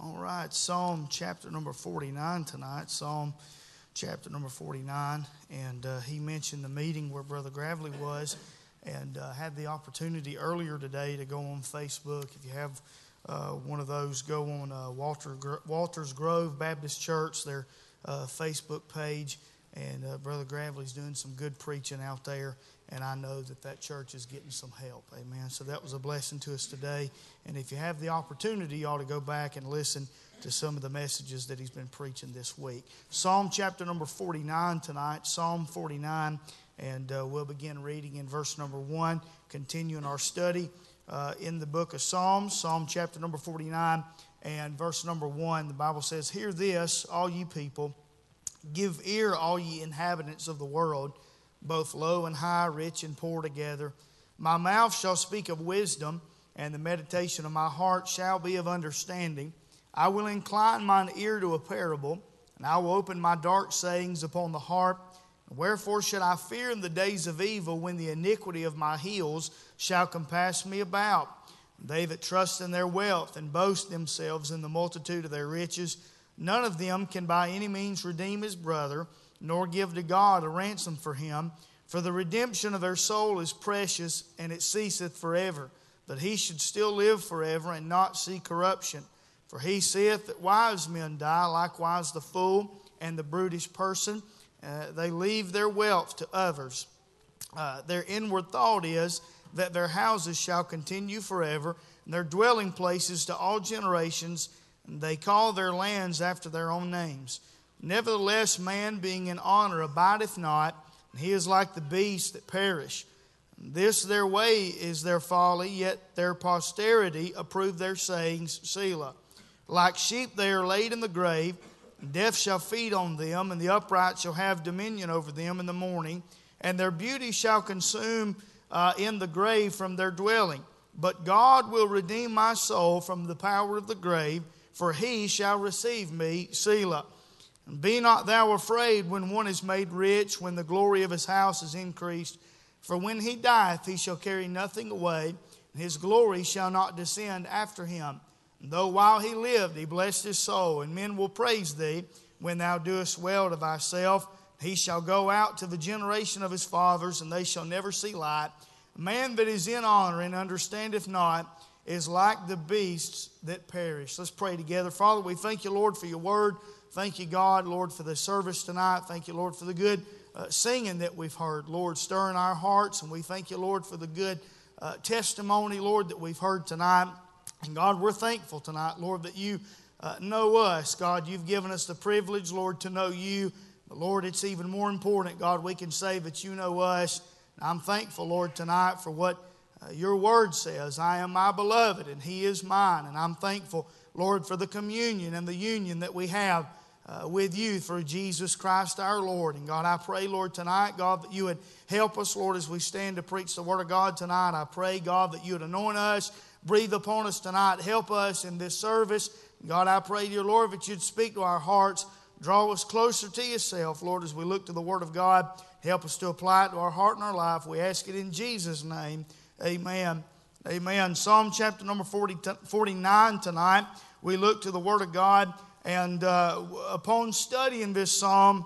All right, Psalm chapter number 49 tonight. Psalm chapter number 49. And uh, he mentioned the meeting where Brother Gravely was and uh, had the opportunity earlier today to go on Facebook. If you have uh, one of those, go on uh, Walter, Walters Grove Baptist Church, their uh, Facebook page. And uh, Brother Gravely's doing some good preaching out there and I know that that church is getting some help. Amen. So that was a blessing to us today. And if you have the opportunity, you ought to go back and listen to some of the messages that he's been preaching this week. Psalm chapter number 49 tonight, Psalm 49, and uh, we'll begin reading in verse number 1, continuing our study uh, in the book of Psalms, Psalm chapter number 49 and verse number 1. The Bible says, Hear this, all you people, give ear, all ye inhabitants of the world both low and high, rich and poor together. My mouth shall speak of wisdom, and the meditation of my heart shall be of understanding. I will incline mine ear to a parable, and I will open my dark sayings upon the harp. Wherefore should I fear in the days of evil when the iniquity of my heels shall compass me about? They that trust in their wealth and boast themselves in the multitude of their riches, none of them can by any means redeem his brother nor give to God a ransom for him. For the redemption of their soul is precious, and it ceaseth forever, But he should still live forever and not see corruption. For he saith that wise men die, likewise the fool and the brutish person. Uh, they leave their wealth to others. Uh, their inward thought is that their houses shall continue forever, and their dwelling places to all generations, they call their lands after their own names. Nevertheless, man being in honor abideth not, and he is like the beasts that perish. This their way is their folly, yet their posterity approve their sayings, Selah. Like sheep they are laid in the grave, death shall feed on them, and the upright shall have dominion over them in the morning, and their beauty shall consume uh, in the grave from their dwelling. But God will redeem my soul from the power of the grave, for he shall receive me, Selah. And be not thou afraid when one is made rich, when the glory of his house is increased. For when he dieth, he shall carry nothing away, and his glory shall not descend after him. And though while he lived, he blessed his soul, and men will praise thee when thou doest well to thyself. He shall go out to the generation of his fathers, and they shall never see light. A man that is in honor and understandeth not is like the beasts that perish. Let's pray together. Father, we thank you, Lord, for your word. Thank you, God, Lord, for the service tonight. Thank you, Lord, for the good uh, singing that we've heard. Lord, stir in our hearts. And we thank you, Lord, for the good uh, testimony, Lord, that we've heard tonight. And God, we're thankful tonight, Lord, that you uh, know us. God, you've given us the privilege, Lord, to know you. But Lord, it's even more important, God, we can say that you know us. And I'm thankful, Lord, tonight for what your word says. I am my beloved, and he is mine. And I'm thankful, Lord, for the communion and the union that we have uh, with you through Jesus Christ our Lord. And God, I pray, Lord, tonight, God, that you would help us, Lord, as we stand to preach the Word of God tonight. I pray, God, that you would anoint us, breathe upon us tonight, help us in this service. God, I pray, dear Lord, that you'd speak to our hearts, draw us closer to yourself, Lord, as we look to the Word of God. Help us to apply it to our heart and our life. We ask it in Jesus' name. Amen. Amen. Psalm chapter number 40, 49 tonight. We look to the Word of God. And uh, upon studying this psalm,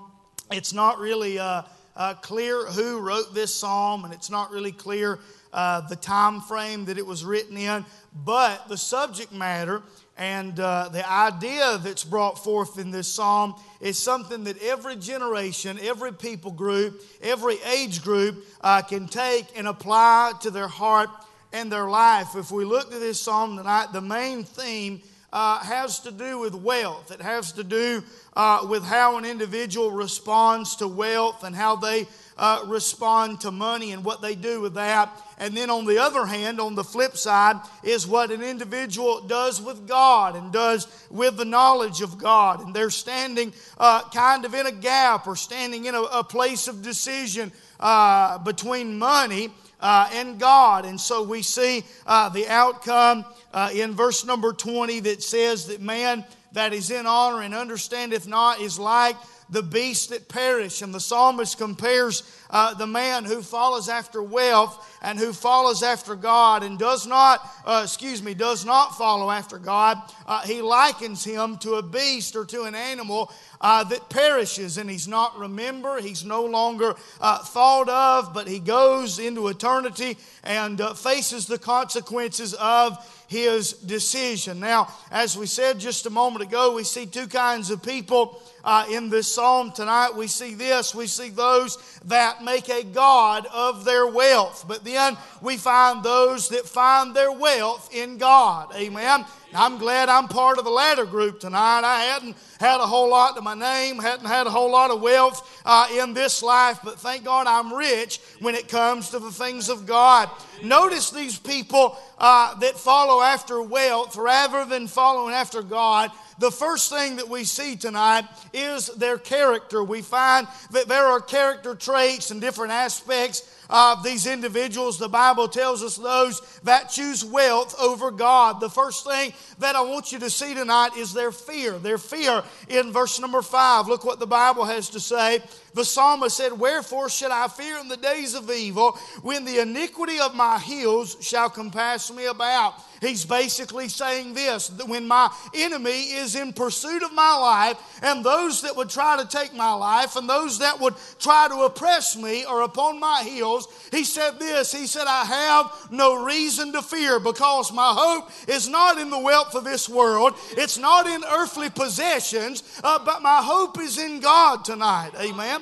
it's not really uh, uh, clear who wrote this psalm, and it's not really clear uh, the time frame that it was written in. But the subject matter and uh, the idea that's brought forth in this psalm is something that every generation, every people group, every age group uh, can take and apply to their heart and their life. If we look to this psalm tonight, the main theme uh, has to do with wealth. It has to do uh, with how an individual responds to wealth and how they uh, respond to money and what they do with that. And then on the other hand, on the flip side, is what an individual does with God and does with the knowledge of God. And they're standing uh, kind of in a gap or standing in a, a place of decision uh, between money uh, and God. And so we see uh, the outcome uh, in verse number 20 that says that man that is in honor and understandeth not is like the beasts that perish. And the psalmist compares uh, the man who follows after wealth and who follows after God and does not, uh, excuse me, does not follow after God. Uh, he likens him to a beast or to an animal uh, that perishes and he's not remembered. He's no longer uh, thought of, but he goes into eternity and uh, faces the consequences of his decision. Now, as we said just a moment ago, we see two kinds of people uh, in this psalm tonight. We see this we see those that make a God of their wealth, but then we find those that find their wealth in God. Amen. I'm glad I'm part of the latter group tonight. I hadn't had a whole lot to my name, hadn't had a whole lot of wealth uh, in this life, but thank God I'm rich when it comes to the things of God. Notice these people uh, that follow after wealth rather than following after God the first thing that we see tonight is their character. We find that there are character traits and different aspects of these individuals. The Bible tells us those that choose wealth over God. The first thing that I want you to see tonight is their fear. Their fear in verse number five. Look what the Bible has to say. The psalmist said, Wherefore should I fear in the days of evil when the iniquity of my heels shall compass me about? He's basically saying this that when my enemy is in pursuit of my life, and those that would try to take my life, and those that would try to oppress me are upon my heels, he said this He said, I have no reason to fear because my hope is not in the wealth of this world, it's not in earthly possessions, uh, but my hope is in God tonight. Amen.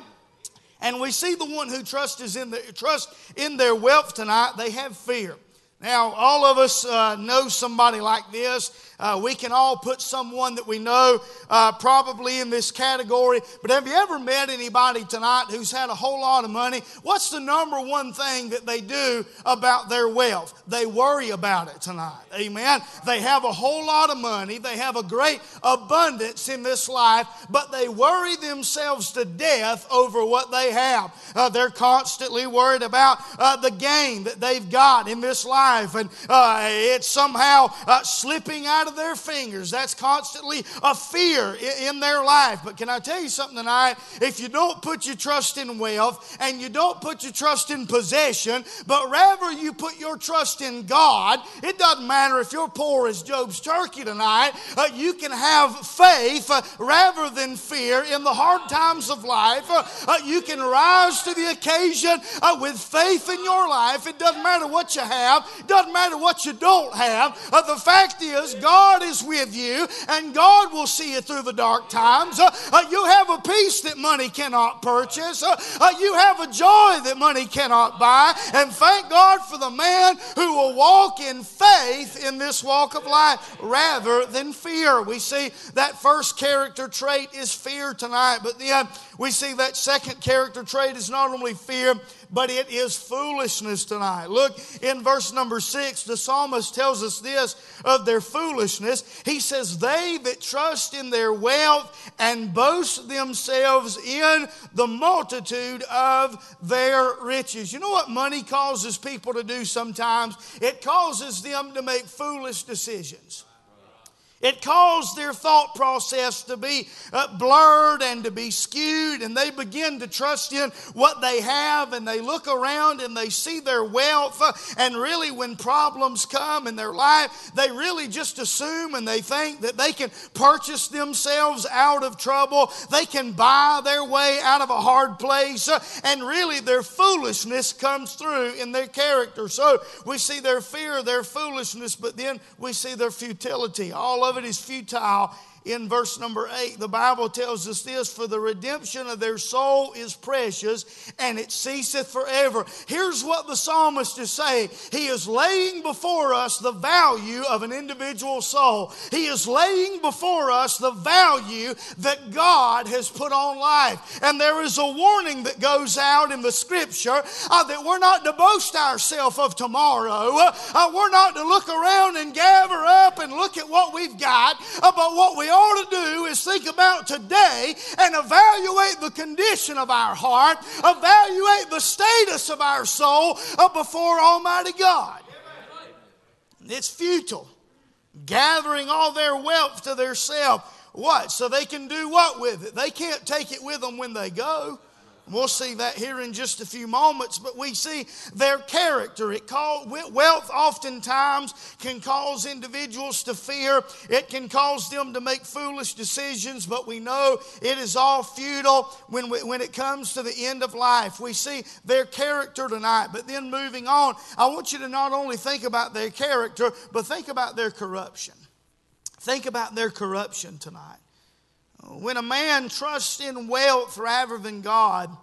And we see the one who trusts in, the, trust in their wealth tonight, they have fear. Now, all of us uh, know somebody like this. Uh, we can all put someone that we know uh, probably in this category. But have you ever met anybody tonight who's had a whole lot of money? What's the number one thing that they do about their wealth? They worry about it tonight. Amen. They have a whole lot of money, they have a great abundance in this life, but they worry themselves to death over what they have. Uh, they're constantly worried about uh, the gain that they've got in this life life and uh, it's somehow uh, slipping out of their fingers. That's constantly a fear in, in their life. But can I tell you something tonight? If you don't put your trust in wealth and you don't put your trust in possession, but rather you put your trust in God, it doesn't matter if you're poor as Job's turkey tonight, uh, you can have faith uh, rather than fear in the hard times of life. Uh, uh, you can rise to the occasion with faith in your life. It doesn't matter what you have, doesn't matter what you don't have. Uh, the fact is, God is with you and God will see you through the dark times. Uh, uh, you have a peace that money cannot purchase. Uh, uh, you have a joy that money cannot buy. And thank God for the man who will walk in faith in this walk of life rather than fear. We see that first character trait is fear tonight, but then we see that second character trait is not only fear, but it is foolishness tonight. Look in verse number six, the psalmist tells us this of their foolishness. He says, They that trust in their wealth and boast themselves in the multitude of their riches. You know what money causes people to do sometimes? It causes them to make foolish decisions. It caused their thought process to be uh, blurred and to be skewed, and they begin to trust in what they have, and they look around and they see their wealth. Uh, and really, when problems come in their life, they really just assume and they think that they can purchase themselves out of trouble, they can buy their way out of a hard place, uh, and really, their foolishness comes through in their character. So we see their fear, their foolishness, but then we see their futility. All of it is futile in verse number 8, the Bible tells us this For the redemption of their soul is precious, and it ceaseth forever. Here's what the psalmist is saying He is laying before us the value of an individual soul, He is laying before us the value that God has put on life. And there is a warning that goes out in the scripture uh, that we're not to boast ourselves of tomorrow, uh, we're not to look around and gather up and look at what we've got, uh, but what we ought to do is think about today and evaluate the condition of our heart, evaluate the status of our soul uh, before Almighty God. It's futile. Gathering all their wealth to their self what? So they can do what with it? They can't take it with them when they go. We'll see that here in just a few moments, but we see their character. It call, wealth oftentimes can cause individuals to fear. It can cause them to make foolish decisions, but we know it is all futile when, we, when it comes to the end of life. We see their character tonight, but then moving on, I want you to not only think about their character, but think about their corruption. Think about their corruption tonight. When a man trusts in wealth rather than God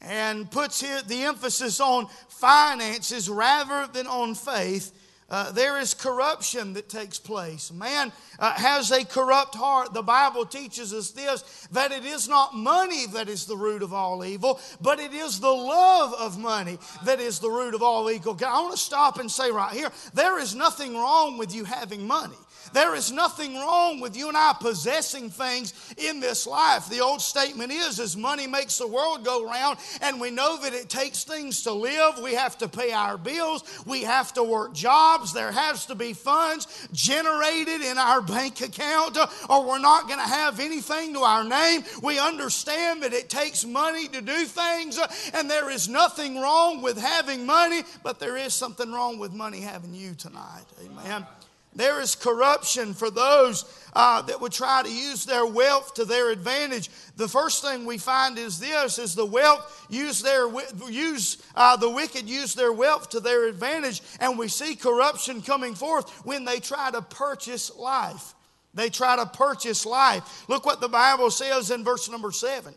and puts the emphasis on finances rather than on faith, uh, there is corruption that takes place. Man uh, has a corrupt heart. The Bible teaches us this that it is not money that is the root of all evil, but it is the love of money that is the root of all evil. I want to stop and say right here there is nothing wrong with you having money. There is nothing wrong with you and I possessing things in this life. The old statement is as money makes the world go round, and we know that it takes things to live. We have to pay our bills, we have to work jobs, there has to be funds generated in our bank account, or we're not going to have anything to our name. We understand that it takes money to do things, and there is nothing wrong with having money, but there is something wrong with money having you tonight. Amen. There is corruption for those uh, that would try to use their wealth to their advantage. The first thing we find is this: is the wealth use their use uh, the wicked use their wealth to their advantage, and we see corruption coming forth when they try to purchase life. They try to purchase life. Look what the Bible says in verse number seven.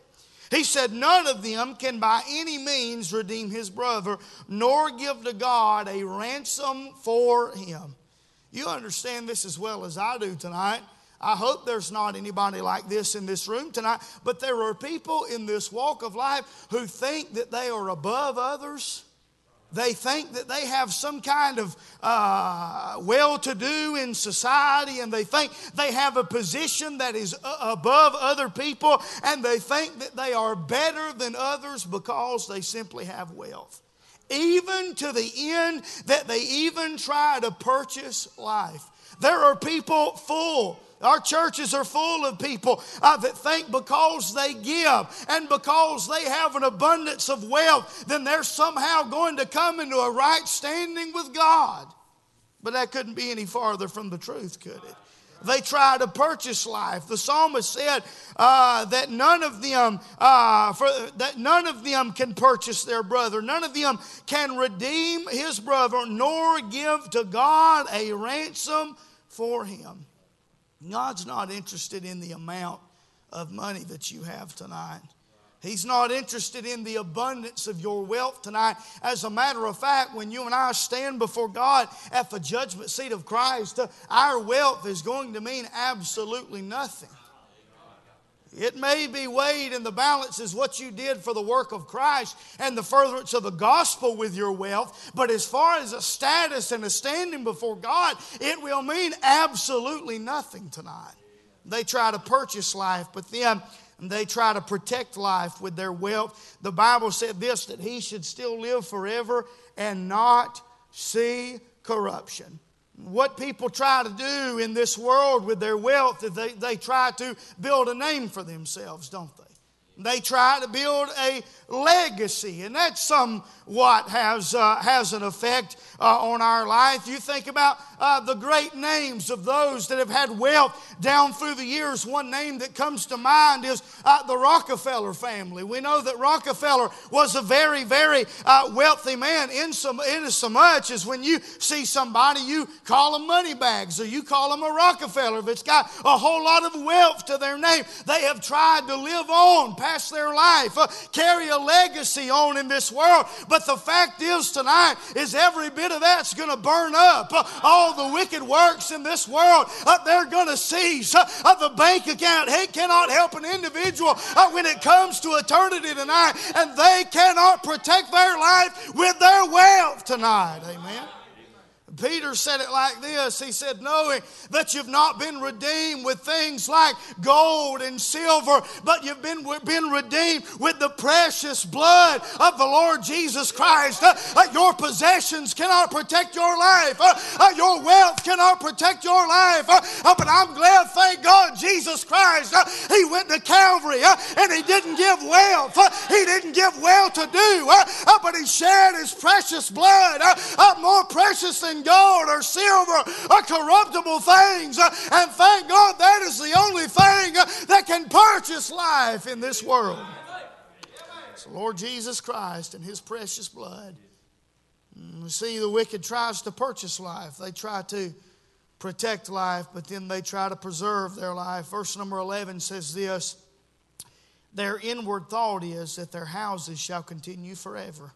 He said, None of them can by any means redeem his brother, nor give to God a ransom for him. You understand this as well as I do tonight. I hope there's not anybody like this in this room tonight, but there are people in this walk of life who think that they are above others. They think that they have some kind of uh, well to do in society, and they think they have a position that is above other people, and they think that they are better than others because they simply have wealth even to the end that they even try to purchase life. There are people full. Our churches are full of people uh, that think because they give and because they have an abundance of wealth, then they're somehow going to come into a right standing with God. But that couldn't be any farther from the truth, could it? They try to purchase life. The psalmist said uh, that none of them, uh, for, that none of them can purchase their brother. None of them can redeem his brother, nor give to God a ransom for him. God's not interested in the amount of money that you have tonight. He's not interested in the abundance of your wealth tonight. As a matter of fact, when you and I stand before God at the judgment seat of Christ, uh, our wealth is going to mean absolutely nothing. It may be weighed in the balance as what you did for the work of Christ and the furtherance of the gospel with your wealth, but as far as a status and a standing before God, it will mean absolutely nothing tonight. They try to purchase life, but then and they try to protect life with their wealth. The Bible said this that he should still live forever and not see corruption. What people try to do in this world with their wealth is they, they try to build a name for themselves, don't they? They try to build a legacy, and that somewhat has, uh, has an effect uh, on our life. You think about uh, the great names of those that have had wealth down through the years. One name that comes to mind is uh, the Rockefeller family. We know that Rockefeller was a very, very uh, wealthy man, in so, in so much as when you see somebody, you call them money bags or you call them a Rockefeller. If it's got a whole lot of wealth to their name, they have tried to live on their life, uh, carry a legacy on in this world. But the fact is tonight is every bit of that's going to burn up. All the wicked works in this world, uh, they're going to cease. Uh, the bank account, he cannot help an individual uh, when it comes to eternity tonight, and they cannot protect their life with their wealth tonight. Amen. Peter said it like this He said, Knowing that you've not been redeemed with things like gold and silver, but you've been, been redeemed with the precious blood of the Lord Jesus Christ. Uh, uh, your possessions cannot protect your life, uh, uh your wealth cannot protect your life. Uh, uh, but I'm glad, thank God, Jesus Christ, uh, He went to Calvary uh, and He didn't give wealth, uh, He didn't give well to do, but He shed His precious blood, more precious than gold or silver or corruptible things. And thank God that is the only thing that can purchase life in this world. It's the Lord Jesus Christ and His precious blood. Mm, you see, the wicked tries to purchase life. They try to protect life, but then they try to preserve their life. Verse number 11 says this Their inward thought is that their houses shall continue forever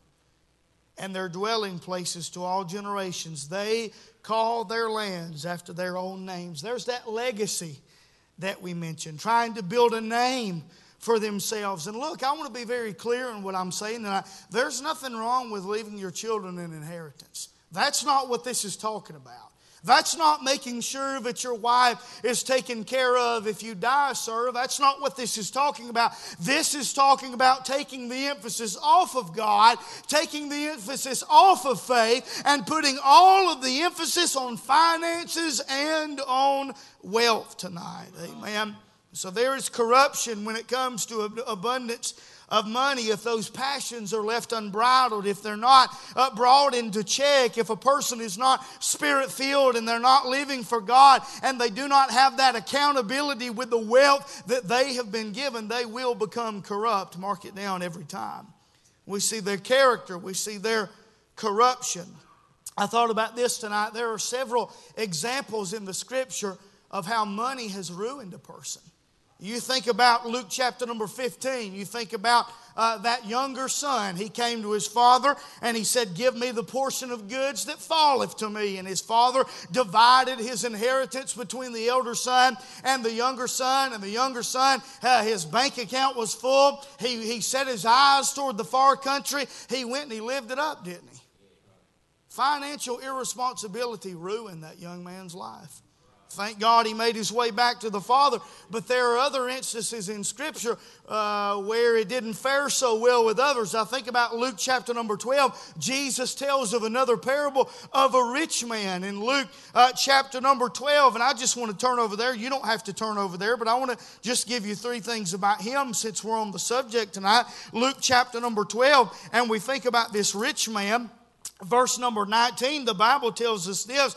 and their dwelling places to all generations. They call their lands after their own names. There's that legacy that we mentioned, trying to build a name for themselves. And look, I want to be very clear in what I'm saying. That I, there's nothing wrong with leaving your children an inheritance. That's not what this is talking about. That's not making sure that your wife is taken care of if you die, sir. That's not what this is talking about. This is talking about taking the emphasis off of God, taking the emphasis off of faith, and putting all of the emphasis on finances and on wealth tonight. Amen. So there is corruption when it comes to abundance of money if those passions are left unbridled, if they're not brought into check, if a person is not spirit filled and they're not living for God and they do not have that accountability with the wealth that they have been given, they will become corrupt. Mark it down every time. We see their character, we see their corruption. I thought about this tonight. There are several examples in the scripture of how money has ruined a person. You think about Luke chapter number 15. You think about uh, that younger son. He came to his father and he said, Give me the portion of goods that falleth to me. And his father divided his inheritance between the elder son and the younger son. And the younger son, uh, his bank account was full. He, he set his eyes toward the far country. He went and he lived it up, didn't he? Financial irresponsibility ruined that young man's life. Thank God he made his way back to the Father. But there are other instances in Scripture uh, where it didn't fare so well with others. I think about Luke chapter number 12. Jesus tells of another parable of a rich man in Luke uh, chapter number 12. And I just want to turn over there. You don't have to turn over there, but I want to just give you three things about him since we're on the subject tonight. Luke chapter number 12. And we think about this rich man. Verse number 19, the Bible tells us this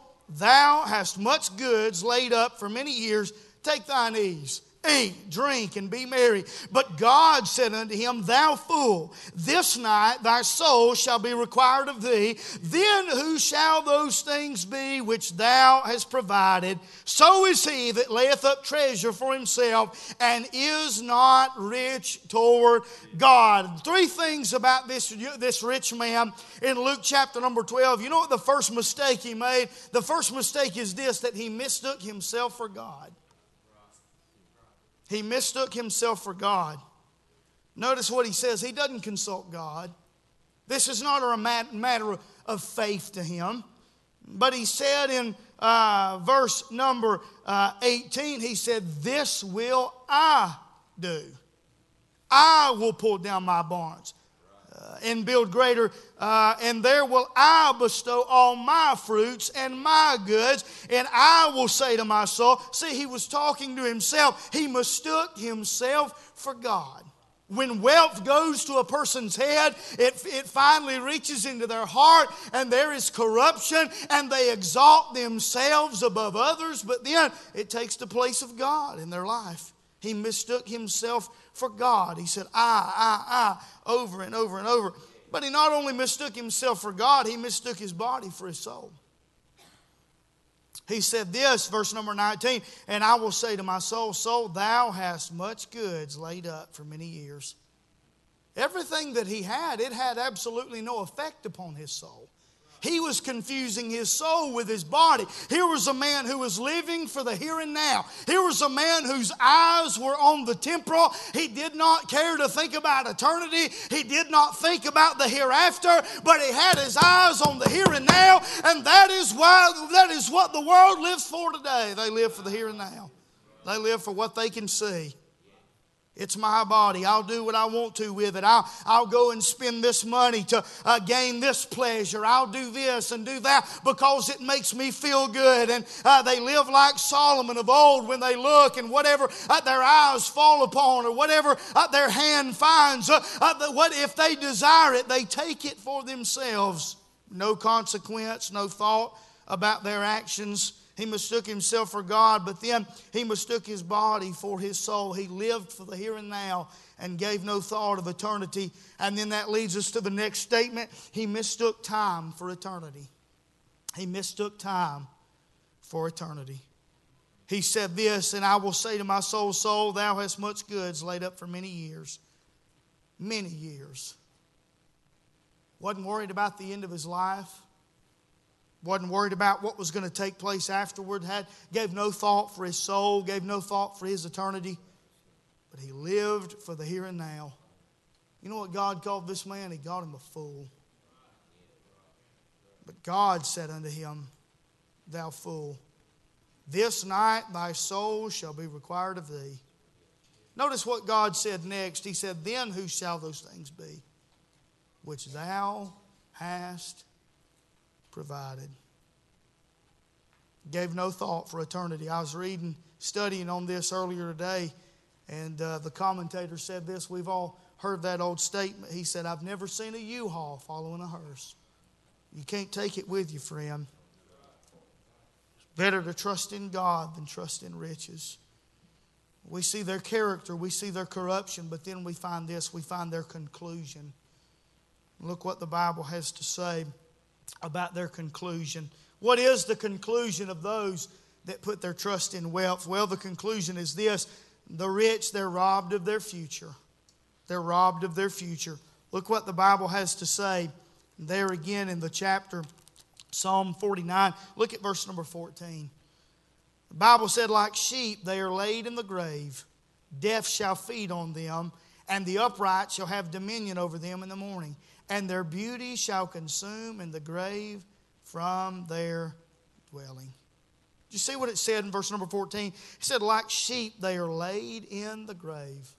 Thou hast much goods laid up for many years. Take thine ease. Eat, drink, and be merry. But God said unto him, Thou fool, this night thy soul shall be required of thee. Then who shall those things be which thou hast provided? So is he that layeth up treasure for himself and is not rich toward God. Three things about this, this rich man in Luke chapter number 12. You know what the first mistake he made? The first mistake is this that he mistook himself for God. He mistook himself for God. Notice what he says. He doesn't consult God. This is not a matter of faith to him. But he said in uh, verse number uh, 18, he said, This will I do. I will pull down my barns and build greater, uh, and there will I bestow all my fruits and my goods, and I will say to my soul, see, he was talking to himself. He mistook himself for God. When wealth goes to a person's head, it, it finally reaches into their heart, and there is corruption, and they exalt themselves above others, but then it takes the place of God in their life. He mistook himself for God. He said, I, I, I, over and over and over. But he not only mistook himself for God, he mistook his body for his soul. He said this, verse number 19, and I will say to my soul, Soul, thou hast much goods laid up for many years. Everything that he had, it had absolutely no effect upon his soul. He was confusing his soul with his body. Here was a man who was living for the here and now. Here was a man whose eyes were on the temporal. He did not care to think about eternity. He did not think about the hereafter, but he had his eyes on the here and now, and that is why that is what the world lives for today. They live for the here and now. They live for what they can see. It's my body. I'll do what I want to with it. I'll, I'll go and spend this money to uh, gain this pleasure. I'll do this and do that because it makes me feel good. And uh, they live like Solomon of old when they look and whatever uh, their eyes fall upon or whatever uh, their hand finds, uh, uh, what if they desire it, they take it for themselves. No consequence, no thought about their actions. He mistook himself for God, but then he mistook his body for his soul. He lived for the here and now and gave no thought of eternity. And then that leads us to the next statement. He mistook time for eternity. He mistook time for eternity. He said this, and I will say to my soul, Soul, thou hast much goods laid up for many years. Many years. Wasn't worried about the end of his life wasn't worried about what was going to take place afterward, had, gave no thought for his soul, gave no thought for his eternity, but he lived for the here and now. You know what God called this man? He called him a fool. But God said unto him, Thou fool, this night thy soul shall be required of thee. Notice what God said next. He said, Then who shall those things be which thou hast provided. Gave no thought for eternity. I was reading, studying on this earlier today, and uh, the commentator said this. We've all heard that old statement. He said, I've never seen a U Haul following a hearse. You can't take it with you, friend. It's better to trust in God than trust in riches. We see their character, we see their corruption, but then we find this we find their conclusion. Look what the Bible has to say about their conclusion. What is the conclusion of those that put their trust in wealth? Well, the conclusion is this the rich, they're robbed of their future. They're robbed of their future. Look what the Bible has to say there again in the chapter, Psalm 49. Look at verse number 14. The Bible said, Like sheep, they are laid in the grave. Death shall feed on them, and the upright shall have dominion over them in the morning and their beauty shall consume in the grave from their dwelling. Do you see what it said in verse number 14? It said, Like sheep, they are laid in the grave.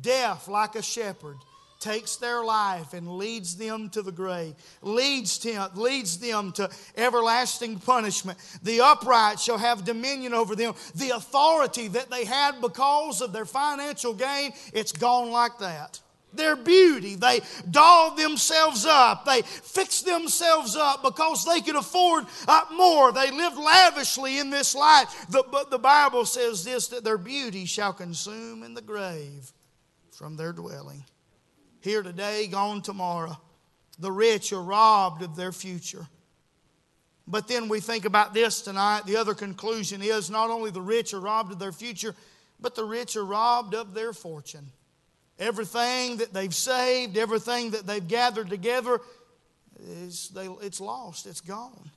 Death, like a shepherd, takes their life and leads them to the grave, leads, them, leads them to everlasting punishment. The upright shall have dominion over them. The authority that they had because of their financial gain, it's gone like that their beauty. They dolled themselves up. They fixed themselves up because they could afford uh, more. They lived lavishly in this life. The, but the Bible says this that their beauty shall consume in the grave from their dwelling. Here today, gone tomorrow. The rich are robbed of their future. But then we think about this tonight. The other conclusion is not only the rich are robbed of their future, but the rich are robbed of their fortune. Everything that they've saved, everything that they've gathered together, is they, it's lost, it's gone.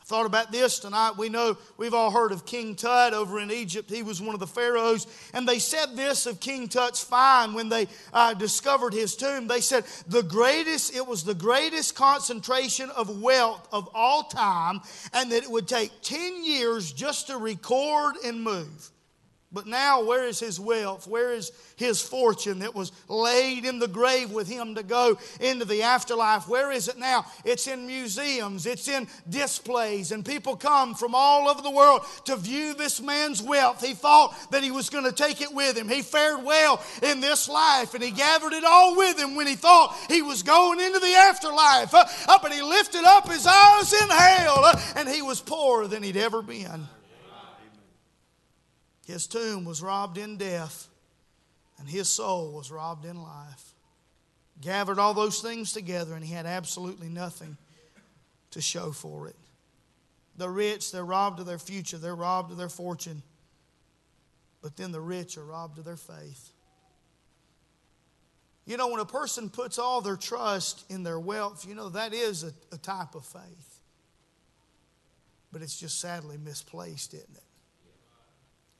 I thought about this tonight. We know we've all heard of King Tut over in Egypt. He was one of the pharaohs. And they said this of King Tut's find when they uh, discovered his tomb. They said, the greatest, it was the greatest concentration of wealth of all time, and that it would take 10 years just to record and move. But now, where is his wealth? Where is his fortune that was laid in the grave with him to go into the afterlife? Where is it now? It's in museums, it's in displays, and people come from all over the world to view this man's wealth. He thought that he was going to take it with him. He fared well in this life, and he gathered it all with him when he thought he was going into the afterlife. Uh, but he lifted up his eyes in hell, uh, and he was poorer than he'd ever been. His tomb was robbed in death, and his soul was robbed in life. Gathered all those things together, and he had absolutely nothing to show for it. The rich, they're robbed of their future, they're robbed of their fortune. But then the rich are robbed of their faith. You know, when a person puts all their trust in their wealth, you know, that is a, a type of faith. But it's just sadly misplaced, isn't it?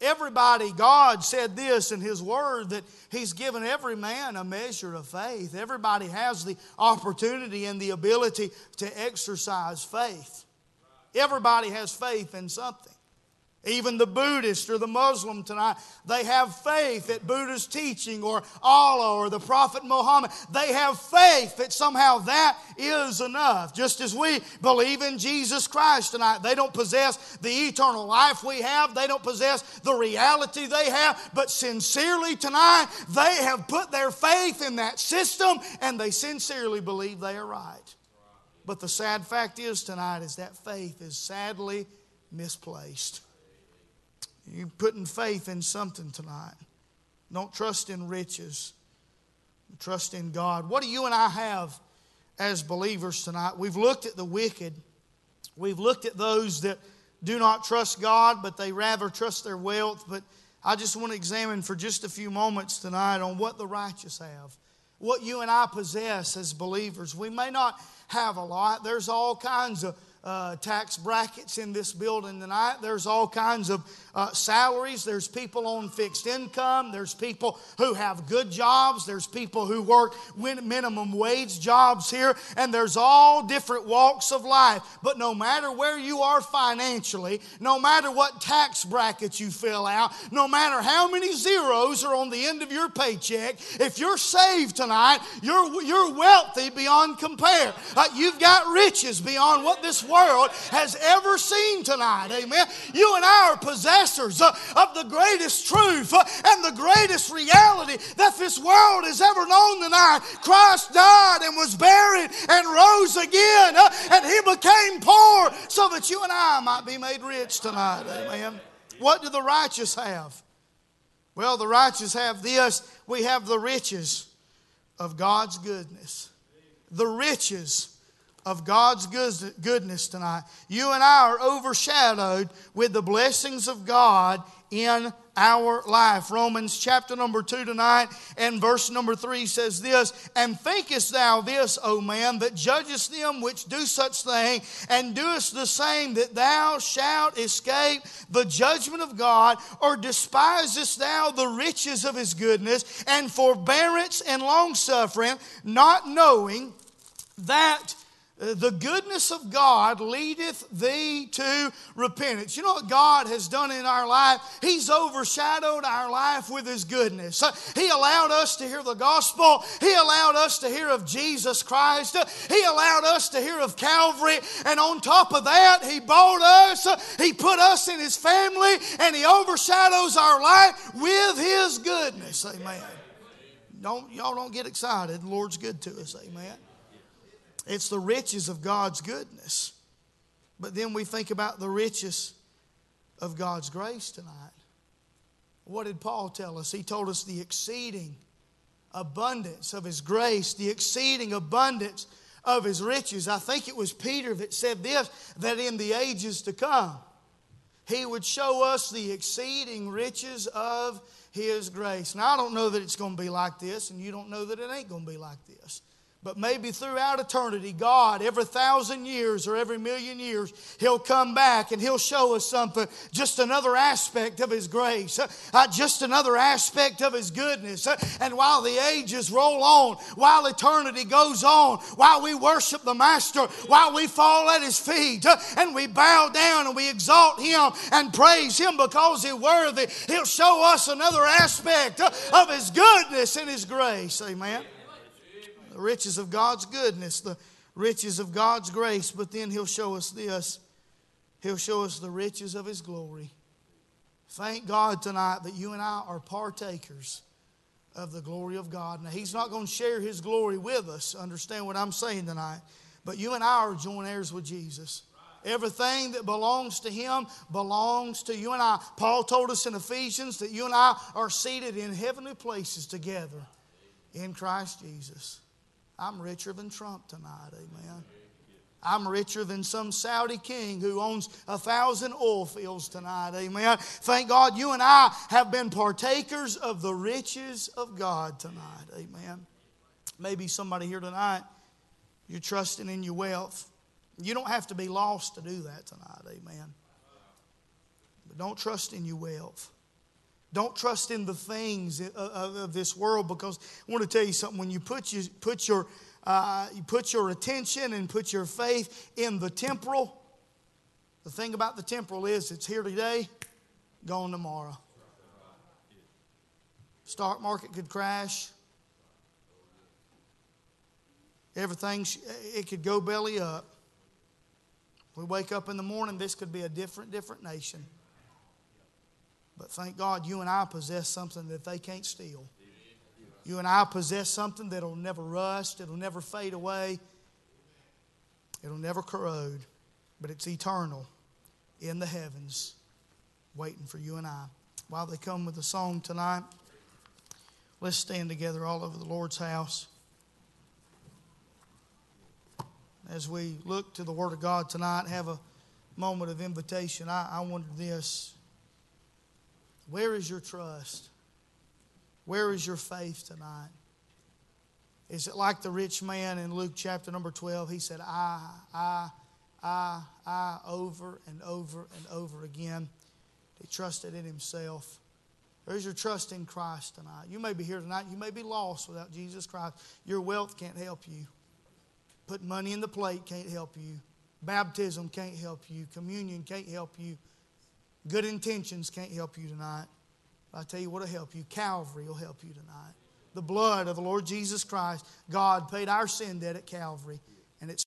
Everybody, God said this in His Word that He's given every man a measure of faith. Everybody has the opportunity and the ability to exercise faith. Everybody has faith in something. Even the Buddhist or the Muslim tonight, they have faith at Buddha's teaching or Allah or the Prophet Muhammad. They have faith that somehow that is enough. Just as we believe in Jesus Christ tonight, they don't possess the eternal life we have, they don't possess the reality they have, but sincerely tonight, they have put their faith in that system and they sincerely believe they are right. But the sad fact is tonight is that faith is sadly misplaced. You're putting faith in something tonight. Don't trust in riches. Trust in God. What do you and I have as believers tonight? We've looked at the wicked. We've looked at those that do not trust God, but they rather trust their wealth. But I just want to examine for just a few moments tonight on what the righteous have. What you and I possess as believers. We may not have a lot. There's all kinds of uh, tax brackets in this building tonight. There's all kinds of uh, salaries. There's people on fixed income. There's people who have good jobs. There's people who work minimum wage jobs here. And there's all different walks of life. But no matter where you are financially, no matter what tax bracket you fill out, no matter how many zeros are on the end of your paycheck, if you're saved tonight, you're, you're wealthy beyond compare. Uh, you've got riches beyond what this world has ever seen tonight. Amen. You and I are possessors uh, of the greatest truth uh, and the greatest reality that this world has ever known tonight. Christ died and was buried and rose again, uh, and he became poor so that you and I might be made rich tonight. Amen. What do the righteous have? Well, the righteous have this we have the riches of God's goodness. The riches of God's goodness tonight. You and I are overshadowed with the blessings of God in our life. Romans chapter number 2 tonight and verse number 3 says this And thinkest thou this, O man, that judgest them which do such thing, and doest the same, that thou shalt escape the judgment of God, or despisest thou the riches of his goodness, and forbearance and longsuffering, not knowing that the goodness of God leadeth thee to repentance. You know what God has done in our life? He's overshadowed our life with His goodness. Uh, he allowed us to hear the gospel. He allowed us to hear of Jesus Christ. Uh, he allowed us to hear of Calvary. And on top of that, He bought us. He put us in His family. And He overshadows our life with His goodness. Amen. Don't, y'all don't get excited. The Lord's good to us. Amen. It's the riches of God's goodness. But then we think about the riches of God's grace tonight. What did Paul tell us? He told us the exceeding abundance of His grace, the exceeding abundance of His riches. I think it was Peter that said this that in the ages to come, He would show us the exceeding riches of His grace. Now, I don't know that it's going to be like this, and you don't know that it ain't going to be like this. But maybe throughout eternity, God, every thousand years or every million years, He'll come back and He'll show us something, just another aspect of His grace, uh, just another aspect of His goodness. Uh, and while the ages roll on, while eternity goes on, while we worship the Master, while we fall at His feet uh, and we bow down and we exalt Him and praise Him because He's worthy, He'll show us another aspect of His goodness and His grace. Amen the riches of God's goodness, the riches of God's grace, but then He'll show us this He'll show us the riches of His glory. Thank God tonight that you and I are partakers of the glory of God. Now, He's not going to share His glory with us. Understand what I'm saying tonight. But you and I are joint heirs with Jesus. Everything that belongs to Him belongs to you and I. Paul told us in Ephesians that you and I are seated in heavenly places together in Christ Jesus. I'm richer than Trump tonight, amen. I'm richer than some Saudi king who owns a thousand oil fields tonight. Amen. Thank God you and I have been partakers of the riches of God tonight. Amen. Maybe somebody here tonight, you're trusting in your wealth. You don't have to be lost to do that tonight. Amen. But don't trust in your wealth. Don't trust in the things of, this world because I want to tell you something. When you put, you, put your uh, you put your attention and put your faith in the temporal, the thing about the temporal is it's here today, gone tomorrow. Stock market could crash. Everything, it could go belly up. We wake up in the morning, this could be a different, different nation. But thank God you and I possess something that they can't steal. You and I possess something that'll never rust, it'll never fade away, it'll never corrode, but it's eternal in the heavens, waiting for you and I. While they come with a song tonight, let's stand together all over the Lord's house. As we look to the Word of God tonight, have a moment of invitation. I, I this where is your trust? Where is your faith tonight? Is it like the rich man in Luke chapter number 12? He said, I, I, I, I, over and over and over again. He trusted in himself. There's your trust in Christ tonight. You may be here tonight. You may be lost without Jesus Christ. Your wealth can't help you. Putting money in the plate can't help you. Baptism can't help you. Communion can't help you. Good intentions can't help you tonight. I tell you what will help you. Calvary will help you tonight. The blood of the Lord Jesus Christ. God paid our sin debt at Calvary, and it's